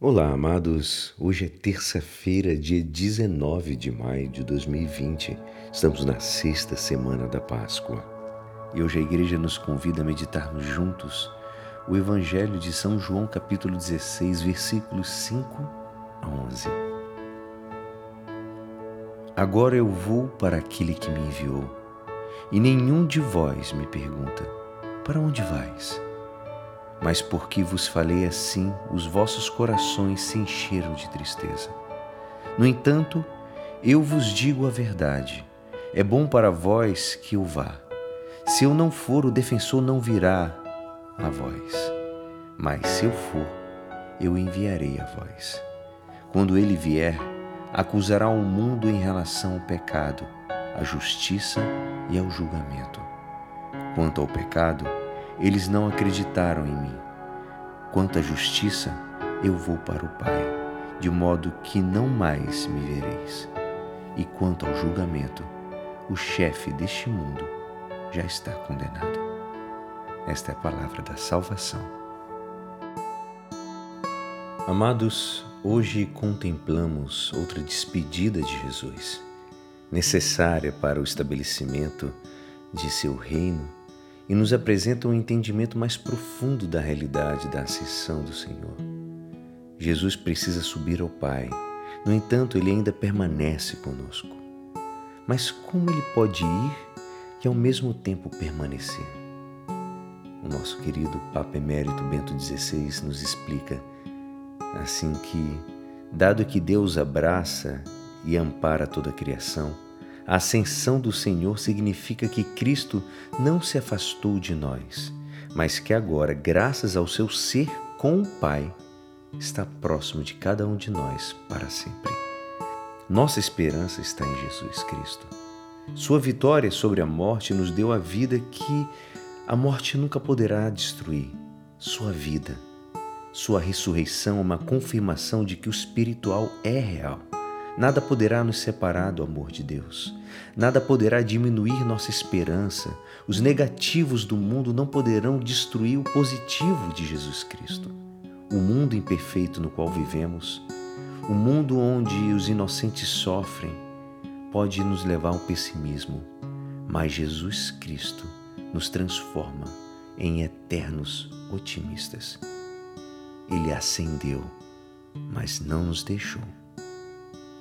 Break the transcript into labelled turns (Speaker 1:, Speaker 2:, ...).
Speaker 1: Olá, amados. Hoje é terça-feira, dia 19 de maio de 2020. Estamos na sexta semana da Páscoa. E hoje a igreja nos convida a meditarmos juntos o Evangelho de São João, capítulo 16, versículos 5 a 11. Agora eu vou para aquele que me enviou, e nenhum de vós me pergunta: Para onde vais? Mas porque vos falei assim, os vossos corações se encheram de tristeza. No entanto, eu vos digo a verdade: é bom para vós que eu vá. Se eu não for, o defensor não virá a vós. Mas se eu for, eu enviarei a vós. Quando ele vier, acusará o mundo em relação ao pecado, à justiça e ao julgamento. Quanto ao pecado, eles não acreditaram em mim. Quanto à justiça, eu vou para o Pai, de modo que não mais me vereis. E quanto ao julgamento, o chefe deste mundo já está condenado. Esta é a palavra da salvação. Amados, hoje contemplamos outra despedida de Jesus, necessária para o estabelecimento de seu reino e nos apresenta um entendimento mais profundo da realidade da ascensão do Senhor. Jesus precisa subir ao Pai, no entanto, ele ainda permanece conosco. Mas como ele pode ir e ao mesmo tempo permanecer? O nosso querido Papa Emérito Bento XVI nos explica assim que, dado que Deus abraça e ampara toda a criação, a ascensão do Senhor significa que Cristo não se afastou de nós, mas que agora, graças ao seu ser com o Pai, está próximo de cada um de nós para sempre. Nossa esperança está em Jesus Cristo. Sua vitória sobre a morte nos deu a vida que a morte nunca poderá destruir. Sua vida, sua ressurreição é uma confirmação de que o espiritual é real Nada poderá nos separar do amor de Deus. Nada poderá diminuir nossa esperança. Os negativos do mundo não poderão destruir o positivo de Jesus Cristo. O mundo imperfeito no qual vivemos, o mundo onde os inocentes sofrem, pode nos levar ao pessimismo, mas Jesus Cristo nos transforma em eternos otimistas. Ele ascendeu, mas não nos deixou.